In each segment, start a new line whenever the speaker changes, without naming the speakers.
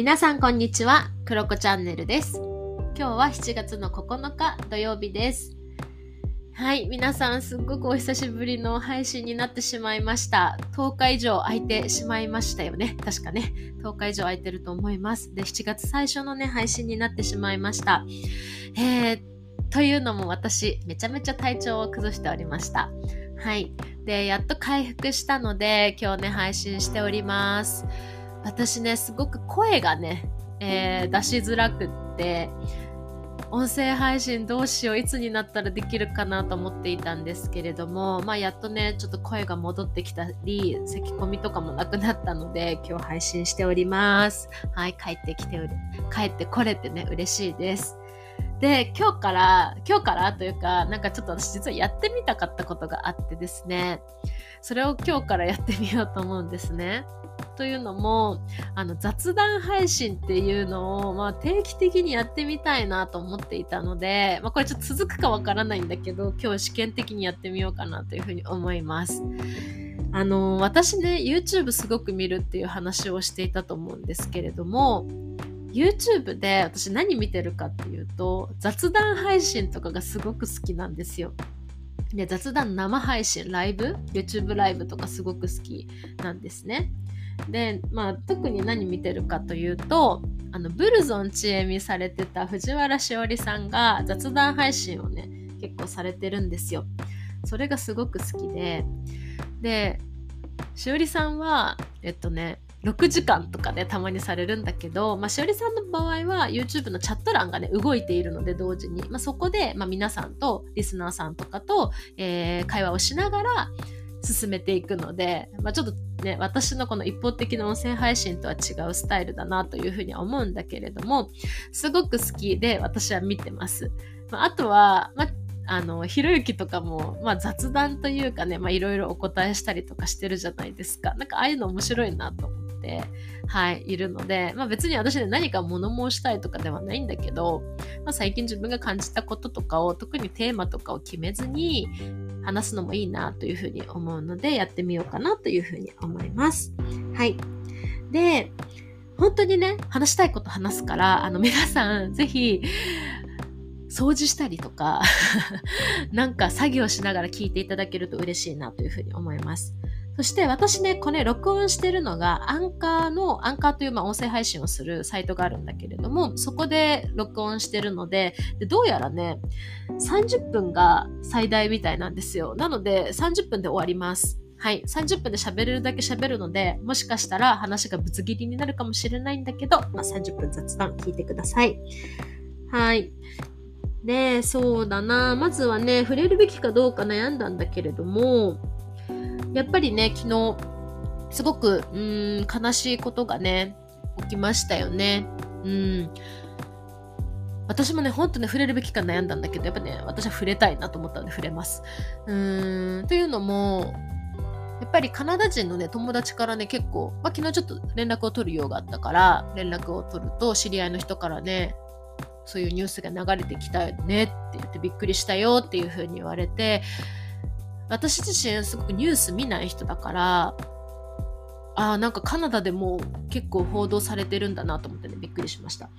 皆さんこんにちは、クロコチャンネルです。今日は7月の9日土曜日です。はい、皆さんすっごくお久しぶりの配信になってしまいました。10日以上空いてしまいましたよね。確かね、10日以上空いてると思います。で、7月最初のね、配信になってしまいました。えー、というのも私、めちゃめちゃ体調を崩しておりました。はい。で、やっと回復したので、今日ね、配信しております。私ね、すごく声がね、えー出しづらくって、音声配信どうしよう、いつになったらできるかなと思っていたんですけれども、まあ、やっとね、ちょっと声が戻ってきたり、咳き込みとかもなくなったので、今日配信しております。はい、帰ってきてうれ、帰ってこれてね、嬉しいです。で、今日から、今日からというか、なんかちょっと私実はやってみたかったことがあってですね、それを今日からやってみようと思うんですね。というのも、あの雑談配信っていうのを、まあ、定期的にやってみたいなと思っていたので、まあ、これちょっと続くかわからないんだけど、今日試験的にやってみようかなというふうに思います。あの、私ね、YouTube すごく見るっていう話をしていたと思うんですけれども、YouTube で私何見てるかっていうと、雑談配信とかがすごく好きなんですよ。で雑談生配信、ライブ ?YouTube ライブとかすごく好きなんですね。で、まあ、特に何見てるかというと、あの、ブルゾンちえみされてた藤原しおりさんが雑談配信をね、結構されてるんですよ。それがすごく好きで、で、しおりさんは、えっとね、6時間とかでたまにされるんだけど、まあ、しおりさんの場合は YouTube のチャット欄がね、動いているので同時に、まあ、そこで、まあ、皆さんとリスナーさんとかと、えー会話をしながら進めていくので、まあ、ちょっとね、私のこの一方的な音声配信とは違うスタイルだなというふうには思うんだけれども、すごく好きで私は見てます。まあ、あとは、まああの、ひろゆきとかも、まあ雑談というかね、いろいろお答えしたりとかしてるじゃないですか。なんかああいうの面白いなと思て、はい、いるので、まあ別に私で何か物申したいとかではないんだけど、まあ最近自分が感じたこととかを、特にテーマとかを決めずに話すのもいいなというふうに思うので、やってみようかなというふうに思います。はい。で、本当にね、話したいこと話すから、あの皆さん、ぜひ、掃除したりとか、なんか作業しながら聞いていただけると嬉しいなというふうに思います。そして私ね、これ録音してるのがアンカーの、アンカーというまあ音声配信をするサイトがあるんだけれども、そこで録音してるので、でどうやらね、30分が最大みたいなんですよ。なので30分で終わります。はい。30分で喋れるだけ喋るので、もしかしたら話がぶつ切りになるかもしれないんだけど、まあ、30分雑談聞いてください。はい。で、そうだな。まずはね、触れるべきかどうか悩んだんだけれども、やっぱりね、昨日、すごく、うん、悲しいことがね、起きましたよね。うん。私もね、ほんとね、触れるべきか悩んだんだけど、やっぱね、私は触れたいなと思ったので触れます。うーん、というのも、やっぱりカナダ人のね、友達からね、結構、まあ、昨日ちょっと連絡を取るようがあったから、連絡を取ると、知り合いの人からね、そういうニュースが流れてきたよねって言ってびっくりしたよっていう風に言われて、私自身すごくニュース見ない人だから、あ、なんかカナダでも結構報道されてるんだなと思ってね、びっくりしました。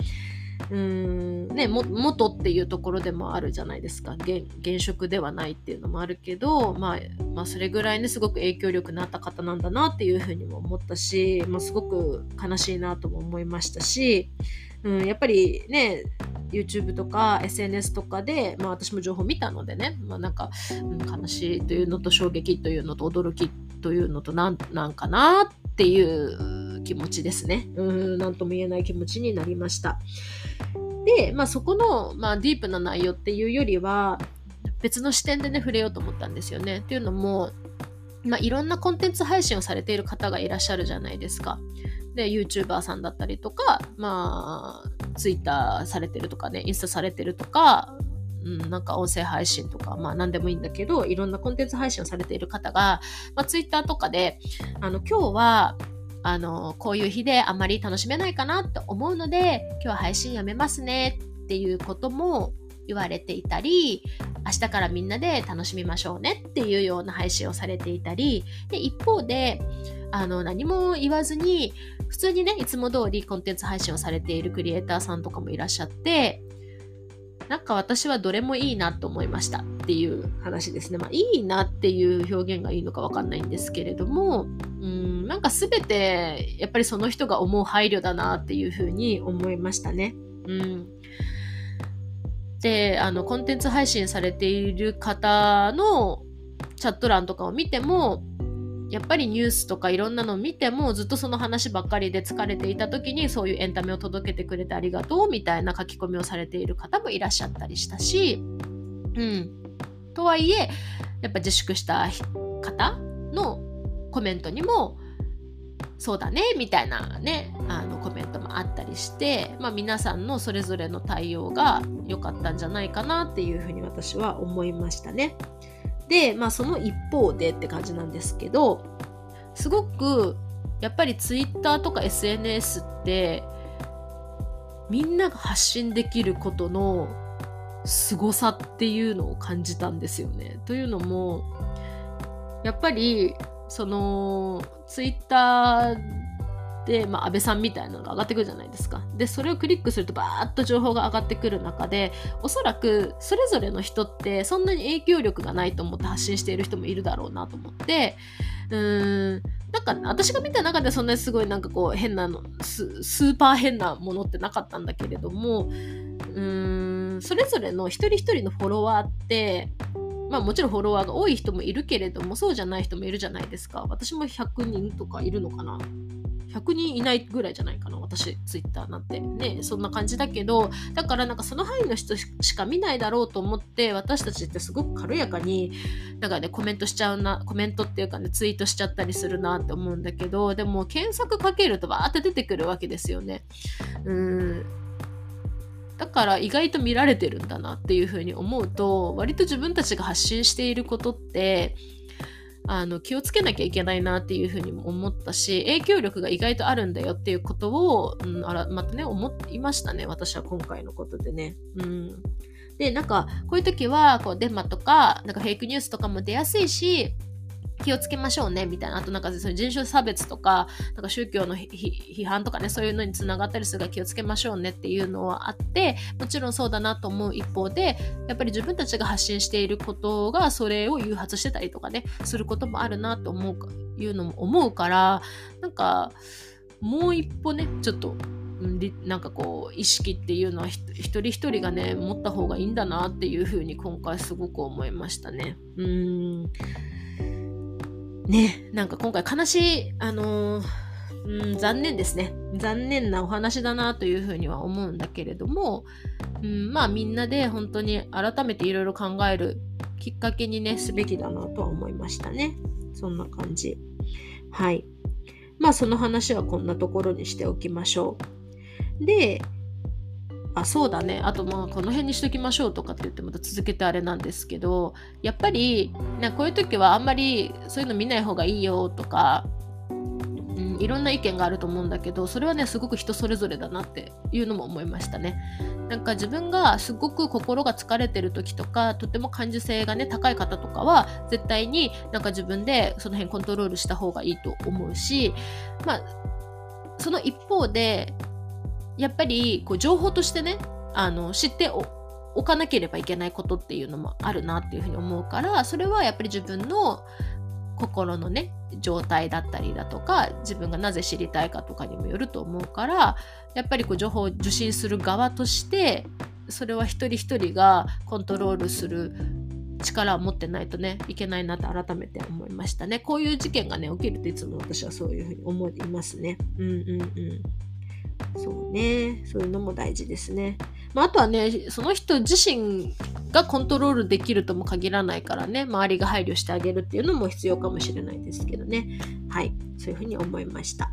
うーん、ね、も、元っていうところでもあるじゃないですか。現現職ではないっていうのもあるけど、まあ、まあ、それぐらいね、すごく影響力のあった方なんだなっていうふうにも思ったし、まあ、すごく悲しいなとも思いましたし、うん、やっぱりね、YouTube とか SNS とかで、まあ私も情報見たのでね、まあなんか、うん悲しいというのと衝撃というのと驚きというのとなんなんかなっていう気持ちですね。うん、なんとも言えない気持ちになりました。で、まあそこの、まあディープな内容っていうよりは、別の視点でね、触れようと思ったんですよね。っていうのも、まあいろんなコンテンツ配信をされている方がいらっしゃるじゃないですか。で、YouTuber さんだったりとか、まあ、Twitter されてるとかね、インスタされてるとか、うん、なんか音声配信とか、まあ何でもいいんだけど、いろんなコンテンツ配信をされている方が、まあ Twitter とかで、あの、今日は、あの、こういう日であまり楽しめないかなって思うので、今日は配信やめますねっていうことも言われていたり、明日からみんなで楽しみましょうねっていうような配信をされていたり、で、一方で、あの、何も言わずに、普通にね、いつも通りコンテンツ配信をされているクリエイターさんとかもいらっしゃって、なんか私はどれもいいなと思いましたっていう話ですね。まあ、いいなっていう表現がいいのかわかんないんですけれども、うん、なんか全てやっぱりその人が思う配慮だなっていうふうに思いましたね。うん。で、あの、コンテンツ配信されている方のチャット欄とかを見ても、やっぱりニュースとかいろんなのを見てもずっとその話ばっかりで疲れていた時にそういうエンタメを届けてくれてありがとうみたいな書き込みをされている方もいらっしゃったりしたし、うん。とはいえ、やっぱ自粛した方のコメントにも、そうだね、みたいなね、あのコメントもあったりして、まあ皆さんのそれぞれの対応が良かったんじゃないかなっていうふうに私は思いましたね。で、まあその一方でって感じなんですけど、すごくやっぱり Twitter とか SNS ってみんなが発信できることの凄さっていうのを感じたんですよね。というのもやっぱりその Twitter で、まあ、安倍さんみたいなのが上がってくるじゃないですか。で、それをクリックするとバーッと情報が上がってくる中で、おそらくそれぞれの人ってそんなに影響力がないと思って発信している人もいるだろうなと思って、うーん、なんか私が見た中でそんなにすごいなんかこう変なのス、スーパー変なものってなかったんだけれども、うーん、それぞれの一人一人のフォロワーって、まあもちろんフォロワーが多い人もいるけれども、そうじゃない人もいるじゃないですか。私も100人とかいるのかな。100人いないぐらいじゃないかな私ツイッターなんて。ねそんな感じだけどだからなんかその範囲の人しか見ないだろうと思って私たちってすごく軽やかになんかねコメントしちゃうなコメントっていうかねツイートしちゃったりするなって思うんだけどでも検索かけるとバーって出てくるわけですよね。うん。だから意外と見られてるんだなっていうふうに思うと割と自分たちが発信していることってあの気をつけなきゃいけないなっていうふうにも思ったし影響力が意外とあるんだよっていうことを、うん、あらまたね思いましたね私は今回のことでね。うんでなんかこういう時はこうデマとかなんかフェイクニュースとかも出やすいし気をつけましょうねみたいなあとなんかその人種差別とかなんか宗教の批判とかねそういうのにつながったりするから気をつけましょうねっていうのはあってもちろんそうだなと思う一方でやっぱり自分たちが発信していることがそれを誘発してたりとかねすることもあるなと思ういうのも思うからなんかもう一歩ねちょっとなんかこう意識っていうのは一人一人がね持った方がいいんだなっていうふうに今回すごく思いましたね。うんね、なんか今回悲しい、あのー、うん、残念ですね。残念なお話だなというふうには思うんだけれども、うん、まあみんなで本当に改めていろいろ考えるきっかけにね、すべきだなとは思いましたね。そんな感じ。はい。まあその話はこんなところにしておきましょう。で、あそうだね。あとまあこの辺にしときましょうとかって言ってまた続けてあれなんですけどやっぱりなこういう時はあんまりそういうの見ない方がいいよとか、うん、いろんな意見があると思うんだけどそれはねすごく人それぞれだなっていうのも思いましたね。なんか自分がすごく心が疲れてる時とかとても感受性がね高い方とかは絶対になんか自分でその辺コントロールした方がいいと思うしまあその一方でやっぱりこう情報としてねあの知っておかなければいけないことっていうのもあるなっていうふうに思うからそれはやっぱり自分の心のね状態だったりだとか自分がなぜ知りたいかとかにもよると思うからやっぱりこう情報を受信する側としてそれは一人一人がコントロールする力を持ってないとねいけないなと改めて思いましたね。こういう事件がね起きるといつも私はそういうふうに思いますね。うんうんうん。そうね。そういうのも大事ですね。まあ、あとはね、その人自身がコントロールできるとも限らないからね、周りが配慮してあげるっていうのも必要かもしれないですけどね。はい。そういうふうに思いました。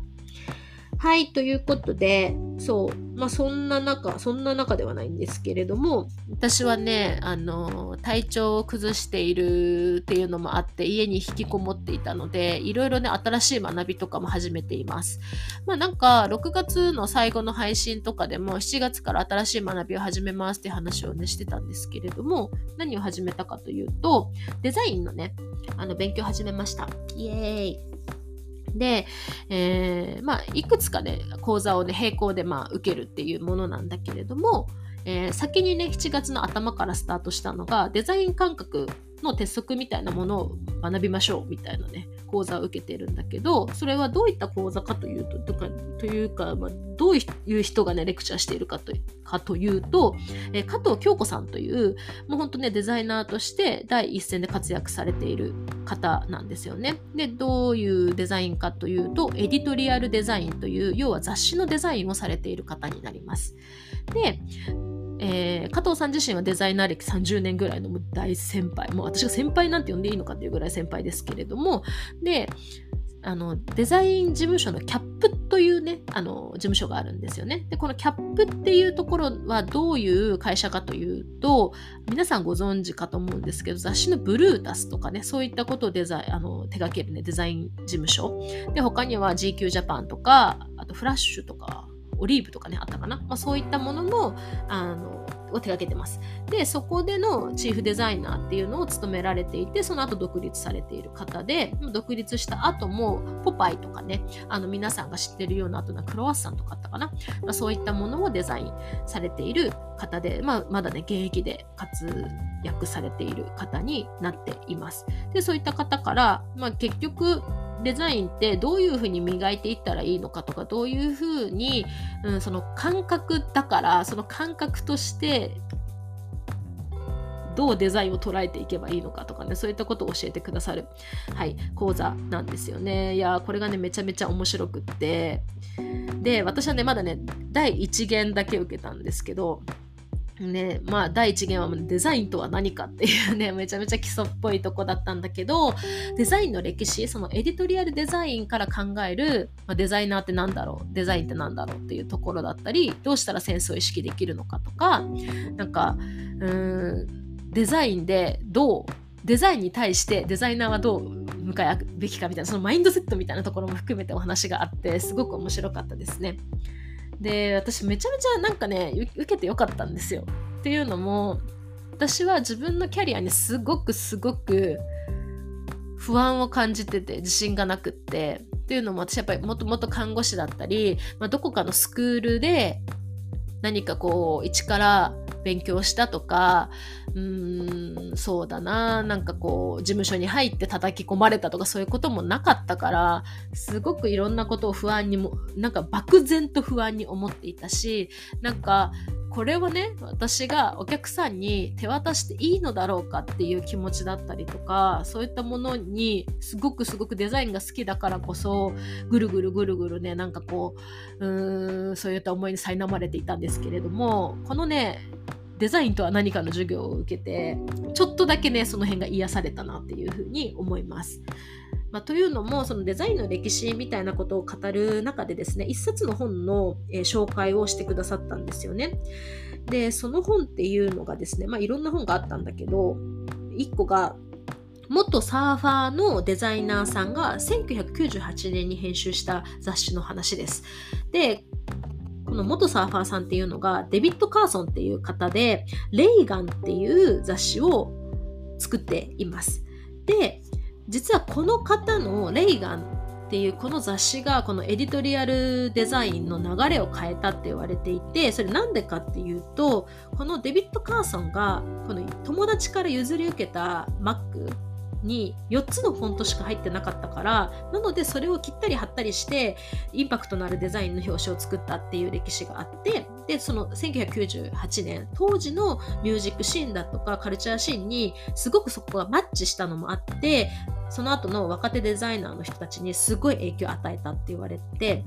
はい、ということで、そう、まあそんな中、そんな中ではないんですけれども、私はね、あの、体調を崩しているっていうのもあって、家に引きこもっていたので、いろいろね、新しい学びとかも始めています。まあなんか、6月の最後の配信とかでも、7月から新しい学びを始めますって話をね、してたんですけれども、何を始めたかというと、デザインのね、あの、勉強を始めました。イエーイ。で、えー、まあ、いくつかね、講座をね、並行でまあ受けるっていうものなんだけれども、えー、先にね、7月の頭からスタートしたのが、デザイン感覚の鉄則みたいなものを学びましょうみたいなね、講座を受けているんだけど、それはどういった講座かというと、とかというか、まあ、どういう人がね、レクチャーしているかとかというと、えー、加藤京子さんという、もう本当ね、デザイナーとして第一線で活躍されている方なんですよね。で、どういうデザインかというと、エディトリアルデザインという、要は雑誌のデザインをされている方になります。で、えー、加藤さん自身はデザイナー歴30年ぐらいの大先輩、もう私が先輩なんて呼んでいいのかっていうぐらい先輩ですけれども、で、あのデザイン事務所のキャップというねあの事務所があるんですよね。でこのキャップっていうところはどういう会社かというと皆さんご存知かと思うんですけど雑誌のブルータスとかねそういったことをデザインあの手掛けるねデザイン事務所。で他には GQ ジャパンとかあとフラッシュとか。オリーブとかね、あったかな？まあ、そういったものも、あの、を手掛けてます。で、そこでのチーフデザイナーっていうのを務められていて、その後独立されている方で、独立した後も、ポパイとかね、あの、皆さんが知ってるような、あとなクロワッサンとかあったかな？まあ、そういったものをデザインされている方で、まあ、まだね、現役で活躍されている方になっています。で、そういった方から、まあ、結局、デザインってどういうふうに磨いていったらいいのかとかどういうふうに、うん、その感覚だからその感覚としてどうデザインを捉えていけばいいのかとかねそういったことを教えてくださる、はい、講座なんですよね。いやこれがねめちゃめちゃ面白くって。で私はねまだね第1限だけ受けたんですけどね、まあ第一元はデザインとは何かっていうね、めちゃめちゃ基礎っぽいとこだったんだけど、デザインの歴史、そのエディトリアルデザインから考える、まあ、デザイナーって何だろう、デザインって何だろうっていうところだったり、どうしたらセンスを意識できるのかとか、なんか、うん、デザインでどう、デザインに対してデザイナーはどう向かうべきかみたいな、そのマインドセットみたいなところも含めてお話があって、すごく面白かったですね。で私めちゃめちゃなんかね受けてよかったんですよ。っていうのも私は自分のキャリアにすごくすごく不安を感じてて自信がなくってっていうのも私やっぱりもともと看護師だったり、まあ、どこかのスクールで何かこう一から勉強したとかうーんそうだななんかこう事務所に入って叩き込まれたとかそういうこともなかったからすごくいろんなことを不安にもなんか漠然と不安に思っていたしなんかこれをね私がお客さんに手渡していいのだろうかっていう気持ちだったりとかそういったものにすごくすごくデザインが好きだからこそぐるぐるぐるぐるねなんかこううーんそういった思いに苛まれていたんですけれどもこのねデザインとは何かの授業を受けてちょっとだけねその辺が癒されたなっていうふうに思います。まあ、というのもそのデザインの歴史みたいなことを語る中でですね一冊の本の、えー、紹介をしてくださったんですよね。でその本っていうのがですね、まあ、いろんな本があったんだけど1個が元サーファーのデザイナーさんが1998年に編集した雑誌の話です。でこの元サーファーさんっていうのがデビッド・カーソンっていう方でレイガンっていう雑誌を作っています。で実はこの方のレイガンっていうこの雑誌がこのエディトリアルデザインの流れを変えたって言われていてそれなんでかっていうとこのデビッド・カーソンがこの友達から譲り受けた Mac に4つのフォントしか入ってなかったからなのでそれを切ったり貼ったりしてインパクトのあるデザインの表紙を作ったっていう歴史があってでその1998年当時のミュージックシーンだとかカルチャーシーンにすごくそこがマッチしたのもあってその後の若手デザイナーの人たちにすごい影響を与えたって言われて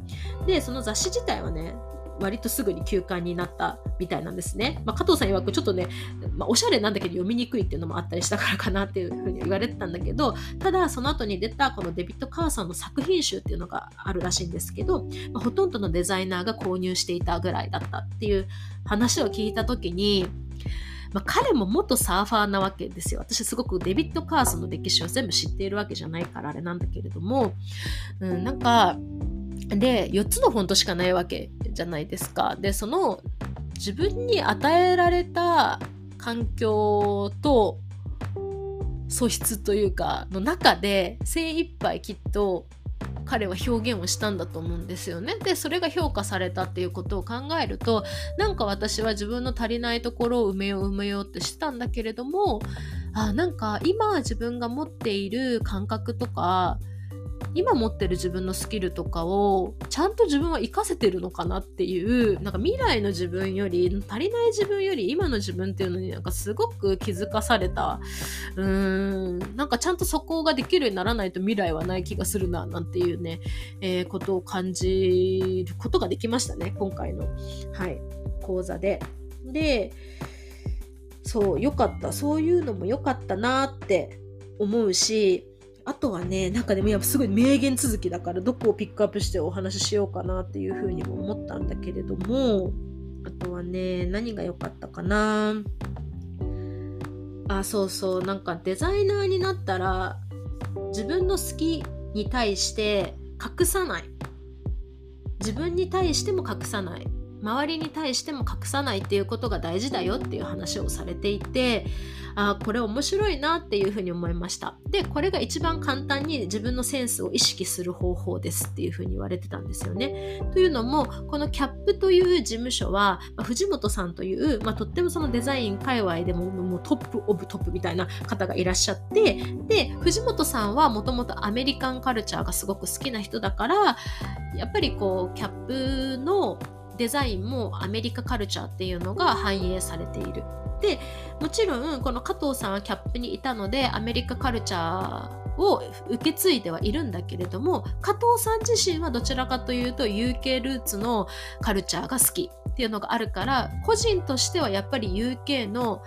でその雑誌自体はね割とすぐに休刊になったみたいなんですね。まあ、加藤さん曰くちょっとね、まあ、おしゃれなんだけど読みにくいっていうのもあったりしたからかなっていうふうに言われてたんだけど、ただその後に出たこのデビッド・カーさんの作品集っていうのがあるらしいんですけど、まあ、ほとんどのデザイナーが購入していたぐらいだったっていう話を聞いた時に、まあ、彼も元サーファーなわけですよ。私すごくデビッド・カーソンの歴史を全部知っているわけじゃないからあれなんだけれども、うん、なんかで4つのフォントしかないわけじゃないですか。でその自分に与えられた環境と素質というかの中で精一杯きっと彼は表現をしたんだと思うんですよね。でそれが評価されたっていうことを考えるとなんか私は自分の足りないところを埋めよう埋めようってしたんだけれどもあなんか今自分が持っている感覚とか今持ってる自分のスキルとかをちゃんと自分は活かせてるのかなっていうなんか未来の自分より足りない自分より今の自分っていうのになんかすごく気づかされた。うーんなんかちゃんとそこができるようにならないと未来はない気がするななんていうね、えー、ことを感じることができましたね今回の、はい、講座で。でそう良かった。そういうのも良かったなって思うしあとはね、なんかでもやっぱすごい名言続きだからどこをピックアップしてお話ししようかなっていうふうにも思ったんだけれども、あとはね、何が良かったかなあ、そうそう、なんかデザイナーになったら自分の好きに対して隠さない。自分に対しても隠さない。周りに対しても隠さないっていうことが大事だよっていう話をされていてあこれ面白いなっていうふうに思いました。でこれが一番簡単に自分のセンスを意識する方法ですっていうふうに言われてたんですよね。というのもこのキャップという事務所は、まあ、藤本さんという、まあ、とってもそのデザイン界隈でももうトップオブトップみたいな方がいらっしゃってで藤本さんはもともとアメリカンカルチャーがすごく好きな人だからやっぱりこうキャップのデザインもアメリカカルチャーっていうのが反映されている。でもちろんこの加藤さんはキャップにいたのでアメリカカルチャーを受け継いではいるんだけれども加藤さん自身はどちらかというと UK ルーツのカルチャーが好きっていうのがあるから個人としてはやっぱり UK の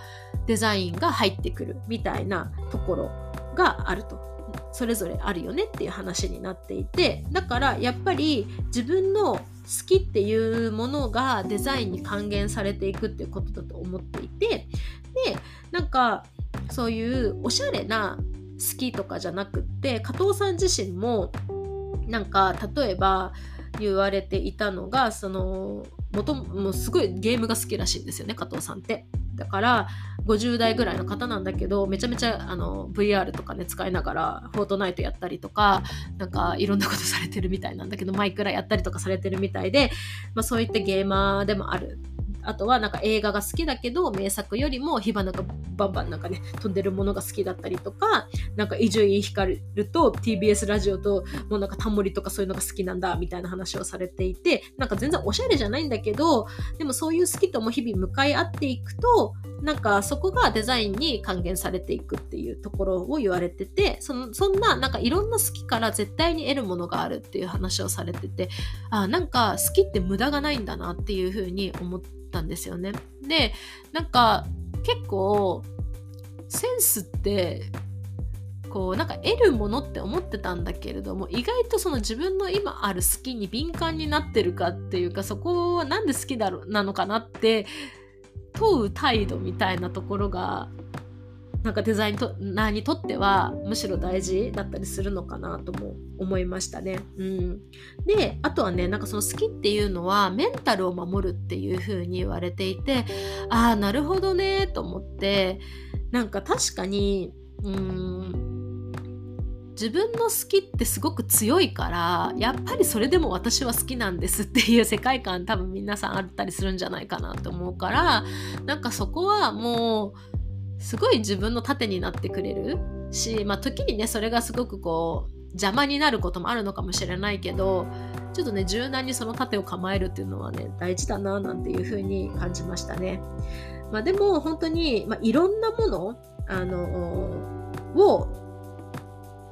デザインが入ってくるみたいなところがあると。それぞれあるよねっていう話になっていてだからやっぱり自分の好きっていうものがデザインに還元されていくっていうことだと思っていてでなんかそういうおしゃれな好きとかじゃなくって加藤さん自身もなんか例えば言われていたのがその元もすごいゲームが好きらしいんですよね加藤さんって。だから50代ぐらいの方なんだけどめちゃめちゃあの VR とかね使いながらフォートナイトやったりとかなんかいろんなことされてるみたいなんだけどマイクラやったりとかされてるみたいで、まあ、そういったゲーマーでもある。あとはなんか映画が好きだけど名作よりも火花がバンバンなんかね飛んでるものが好きだったりとかなんか伊集院光と TBS ラジオともうなんかタモリとかそういうのが好きなんだみたいな話をされていてなんか全然おしゃれじゃないんだけどでもそういう好きとも日々向かい合っていくとなんかそこがデザインに還元されていくっていうところを言われててそのそんななんかいろんな好きから絶対に得るものがあるっていう話をされててあなんか好きって無駄がないんだなっていうふうに思ってたんですよね。でなんか結構センスってこうなんか得るものって思ってたんだけれども意外とその自分の今ある好きに敏感になってるかっていうかそこは何で好きだろなのかなって問う態度みたいなところがなんかデザイナーにとってはむしろ大事だったりするのかなとも思いましたね。うん、であとはねなんかその好きっていうのはメンタルを守るっていう風に言われていてああなるほどねと思ってなんか確かにうん自分の好きってすごく強いからやっぱりそれでも私は好きなんですっていう世界観多分皆さんあったりするんじゃないかなと思うからなんかそこはもうすごい自分の盾になってくれるしまあ時にねそれがすごくこう邪魔になることもあるのかもしれないけどちょっとね柔軟にその盾を構えるっていうのはね大事だななんていうふうに感じましたね。まあ、でも本当に、まあ、いろんなものあのを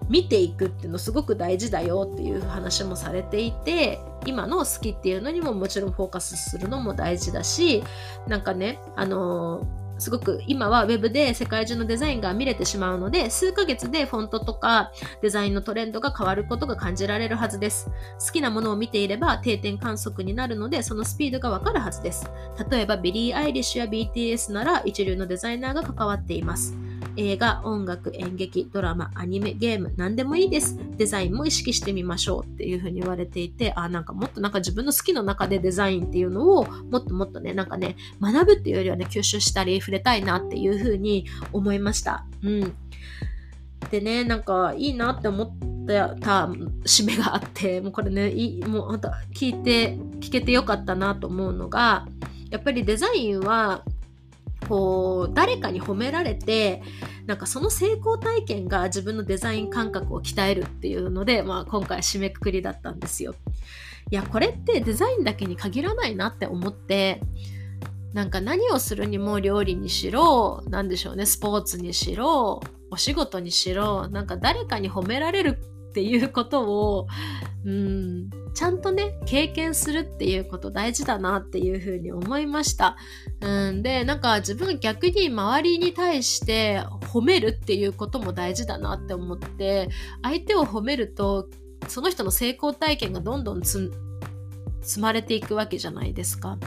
見ていくっていうのすごく大事だよっていう話もされていて今の好きっていうのにももちろんフォーカスするのも大事だしなんかねあのーすごく今は Web で世界中のデザインが見れてしまうので数ヶ月でフォントとかデザインのトレンドが変わることが感じられるはずです。好きなものを見ていれば定点観測になるのでそのスピードがわかるはずです。例えばビリー・アイリッシュや BTS なら一流のデザイナーが関わっています。映画、音楽、演劇、ドラマ、アニメ、ゲーム、何でもいいです。デザインも意識してみましょうっていうふうに言われていて、あ、なんかもっとなんか自分の好きの中でデザインっていうのをもっともっとね、なんかね、学ぶっていうよりはね、吸収したり触れたいなっていうふうに思いました。うん。でね、なんかいいなって思った締めがあってもうこれねいもう本当聞いて聞けてよかったなと思うのがやっぱりデザインはこう誰かに褒められてなんかその成功体験が自分のデザイン感覚を鍛えるっていうので、まあ、今回締めくくりだったんですよ。いやこれってデザインだけに限らないなって思ってなんか何をするにも料理にしろ何でしょうねスポーツにしろお仕事にしろなんか誰かに褒められるっていうことをうんちゃんとね経験するっていうこと大事だなっていうふうに思いました。うんでなんか自分逆に周りに対して褒めるっていうことも大事だなって思って相手を褒めるとその人の成功体験がどんどん積まれていくわけじゃないですか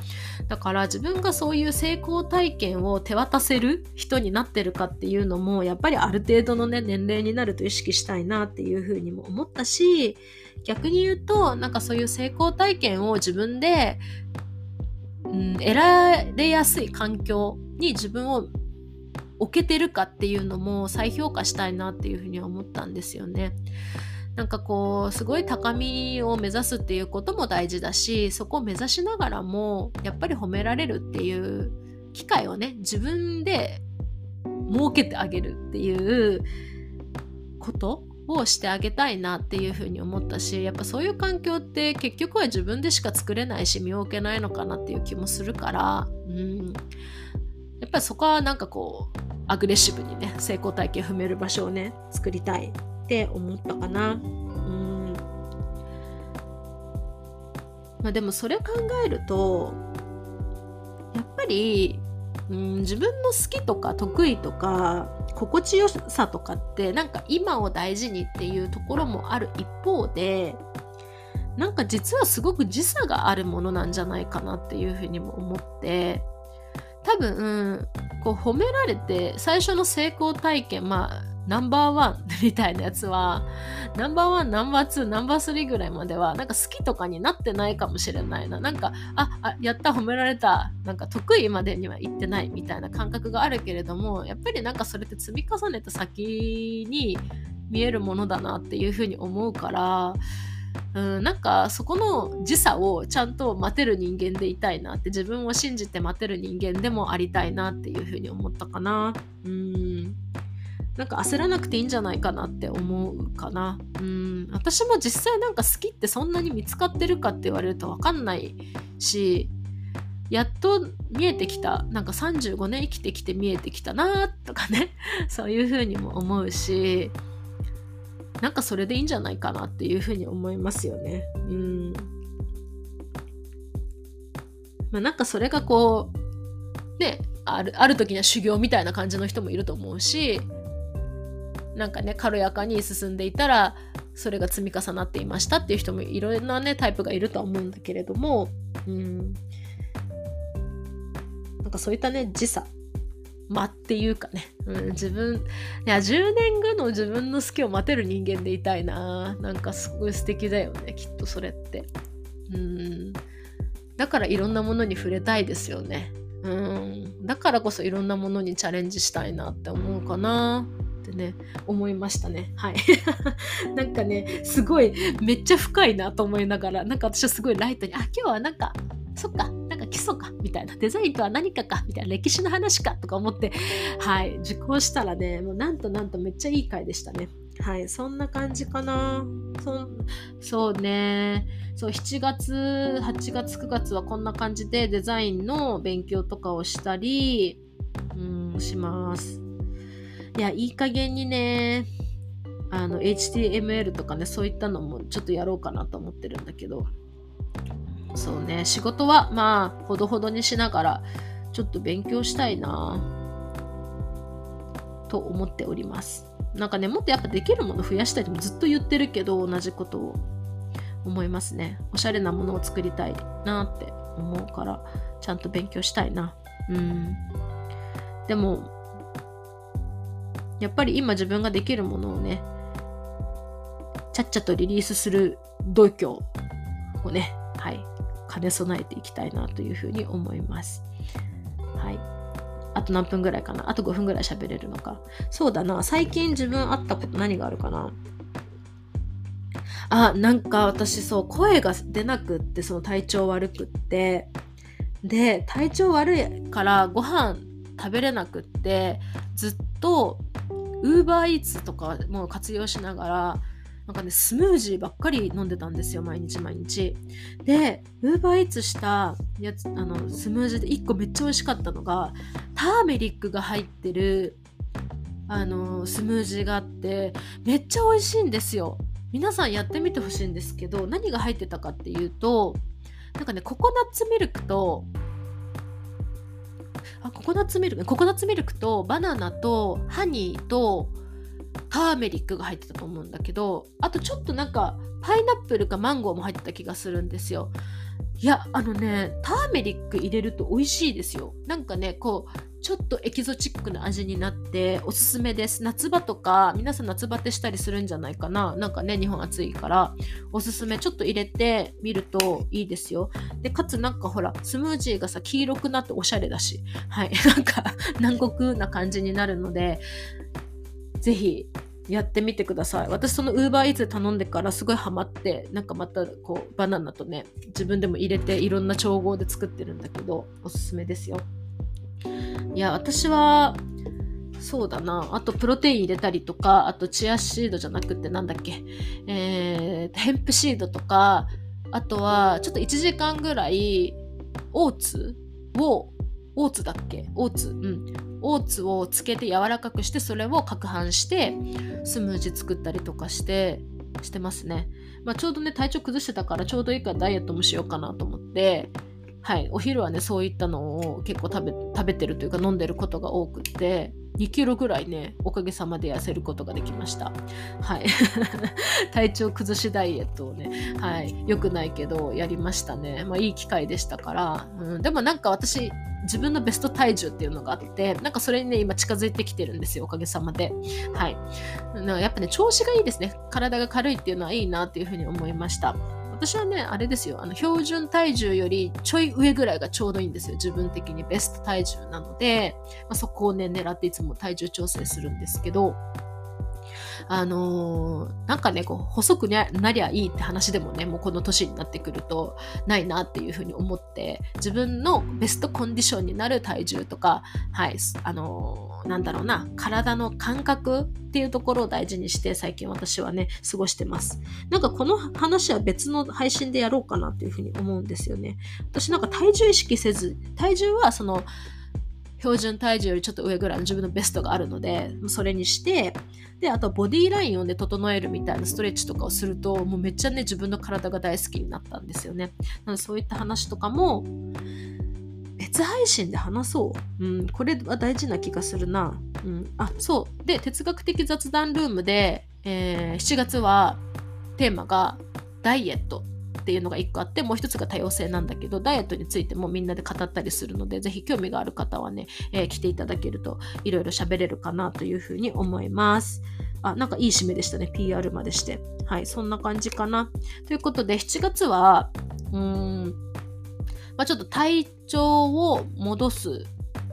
だから自分がそういう成功体験を手渡せる人になってるかっていうのもやっぱりある程度のね年齢になると意識したいなっていうふうにも思ったし逆に言うとなんかそういう成功体験を自分で、うん、得られやすい環境に自分を置けてるかっていうのも再評価したいなっていうふうには思ったんですよね。なんかこうすごい高みを目指すっていうことも大事だしそこを目指しながらもやっぱり褒められるっていう機会をね自分で設けてあげるっていうことをしてあげたいなっていうふうに思ったしやっぱそういう環境って結局は自分でしか作れないし身を置けないのかなっていう気もするからうん。やっぱりそこはなんかこうアグレッシブにね成功体験を踏める場所をね作りたい。って思ったかな。うんまあ、でもそれ考えるとやっぱり、うん、自分の好きとか得意とか心地よさとかってなんか今を大事にっていうところもある一方でなんか実はすごく時差があるものなんじゃないかなっていうふうにも思って多分こう褒められて最初の成功体験まあナンバーワンみたいなやつは、ナンバーワン、ナンバーツー、ナンバースリーぐらいまでは、なんか好きとかになってないかもしれないな。なんか、あ、あやった、褒められた。なんか得意までには行ってないみたいな感覚があるけれども、やっぱりなんかそれって積み重ねた先に見えるものだなっていうふうに思うから、うん、なんかそこの時差をちゃんと待てる人間でいたいなって自分を信じて待てる人間でもありたいなっていうふうに思ったかな。うん。なんか焦らなくていいんじゃないかなって思うかな。うん、私も実際なんか好きってそんなに見つかってるかって言われるとわかんないし、やっと見えてきた、なんか35年生きてきて見えてきたなとかね、そういうふうにも思うし、なんかそれでいいんじゃないかなっていうふうに思いますよね。うん。まあ、なんかそれがこう、ね、あるある時には修行みたいな感じの人もいると思うしなんかね軽やかに進んでいたらそれが積み重なっていましたっていう人もいろんなねタイプがいるとは思うんだけれどもうんなんかそういったね時差間っていうかね、うん、自分いや10年後の自分の好きを待てる人間でいたいな。なんかすごい素敵だよねきっとそれって。うん。だからいろんなものに触れたいですよね。うん。だからこそいろんなものにチャレンジしたいなって思うかな。ってね思いましたね。はい。なんかねすごいめっちゃ深いなと思いながらなんか私はすごいライトにあ今日はなんかそっか基礎かみたいなデザインとは何かかみたいな歴史の話かとか思ってはい受講したらねもうなんとなんとめっちゃいい回でしたねはい、そんな感じかな。そそうね。そう、7月、8月、9月はこんな感じでデザインの勉強とかをしたり、うん、します。いや、いい加減にね、あの、HTML とかね、そういったのもちょっとやろうかなと思ってるんだけど、そうね、仕事はまあ、ほどほどにしながら、ちょっと勉強したいなと思っております。なんかね、もっとやっぱできるもの増やしたいともずっと言ってるけど、同じことを思いますね。おしゃれなものを作りたいなって思うから、ちゃんと勉強したいな。うん。でも、やっぱり今自分ができるものをね、ちゃっちゃとリリースする度胸をね、はい、兼ね備えていきたいなというふうに思います。はい。あと何分ぐらいかな？あと5分ぐらい喋れるのか？そうだな。最近自分あったこと何があるかな？あなんか私そう声が出なくってその体調悪くってで体調悪いからご飯食べれなくってずっとウーバーイーツとかも活用しながらなんかねスムージーばっかり飲んでたんですよ毎日毎日。でウーバーイーツしたやつあのスムージーで1個めっちゃ美味しかったのがターメリックが入ってるあのスムージーがあってめっちゃ美味しいんですよ。皆さんやってみてほしいんですけど何が入ってたかっていうとなんかねココナッツミルクとあココナッツミルクココナッツミルクとバナナとハニーとターメリックが入ってたと思うんだけどあとちょっとなんかパイナップルかマンゴーも入ってた気がするんですよ。いやあのねターメリック入れると美味しいですよ。なんかねこうちょっとエキゾチックな味になっておすすめです。夏場とか皆さん夏バテしたりするんじゃないかな。なんかね日本暑いからおすすめちょっと入れてみるといいですよ。でかつなんかほらスムージーがさ黄色くなっておしゃれだし。はい。なんか南国な感じになるのでぜひやってみてください。私その UberEats 頼んでからすごいハマって、なんかまたこうバナナとね、自分でも入れていろんな調合で作ってるんだけど、おすすめですよ。いや、私は、そうだな。あと、プロテイン入れたりとか、あと、チアシードじゃなくて、なんだっけ、えー、ヘンプシードとか、あとは、ちょっと1時間ぐらい、オーツを、オーツだっけ？オーツ。うん。オーツをつけて柔らかくして、それを攪拌して、スムージー作ったりとかして、してますね。まあ、ちょうどね、体調崩してたから、ちょうどいいからダイエットもしようかなと思って、はい、お昼はねそういったのを結構食べ食べてるというか飲んでることが多くって2キロぐらいねおかげさまで痩せることができました。はい。体調崩しダイエットをねはい。良くないけどやりましたね。まあいい機会でしたから、うん、でもなんか私自分のベスト体重っていうのがあってなんかそれにね今近づいてきてるんですよ。おかげさまで。はい。やっぱね調子がいいですね。体が軽いっていうのはいいなっていうふうに思いました。私はね、あれですよ、あの標準体重よりちょい上ぐらいがちょうどいいんですよ。自分的にベスト体重なので、まあ、そこをね、狙っていつも体重調整するんですけど、あのー、なんかね、こう、細くなりゃいいって話でもね、もうこの年になってくると、ないなっていうふうに思って、自分のベストコンディションになる体重とか、はい、あのー、なんだろうな、体の感覚っていうところを大事にして、最近私はね、過ごしてます。なんかこの話は別の配信でやろうかなっていうふうに思うんですよね。私なんか体重意識せず、体重はその、標準体重よりちょっと上ぐらいの自分のベストがあるので、それにして、で、あとボディラインをね、整えるみたいなストレッチとかをすると、もうめっちゃね、自分の体が大好きになったんですよね。なので、そういった話とかも、別配信で話そう。うん、これは大事な気がするな。うん、あ、そう。で、哲学的雑談ルームで、えー、7月はテーマがダイエットっていうのが1個あってもう1つが多様性なんだけどダイエットについてもみんなで語ったりするのでぜひ興味がある方はね、えー、来ていただけるといろいろ喋れるかなというふうに思います。あ、なんかいい締めでしたね。PR までして。はい、そんな感じかな。ということで、7月は、うーん、まあ、ちょっと体調を戻す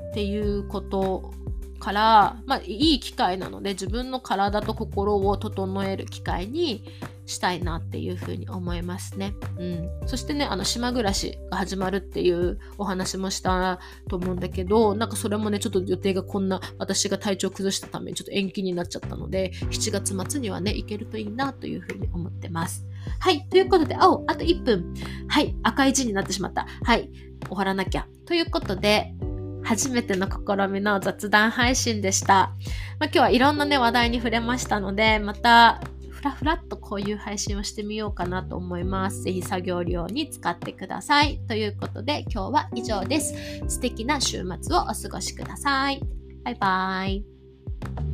っていうことから、まあ、いい機会なので自分の体と心を整える機会にしたいなっていうふうに思いますね。うん、そしてねあの島暮らしが始まるっていうお話もしたと思うんだけどなんかそれもねちょっと予定がこんな私が体調崩したためにちょっと延期になっちゃったので7月末にはね行けるといいなというふうに思ってます。はい。ということで、青、あと1分。はい。赤い字になってしまった。はい。終わらなきゃ。ということで、初めての試みの雑談配信でした。まあ、今日はいろんなね、話題に触れましたので、またふらふらっとこういう配信をしてみようかなと思います。ぜひ作業量に使ってください。ということで今日は以上です。素敵な週末をお過ごしください。バイバイ。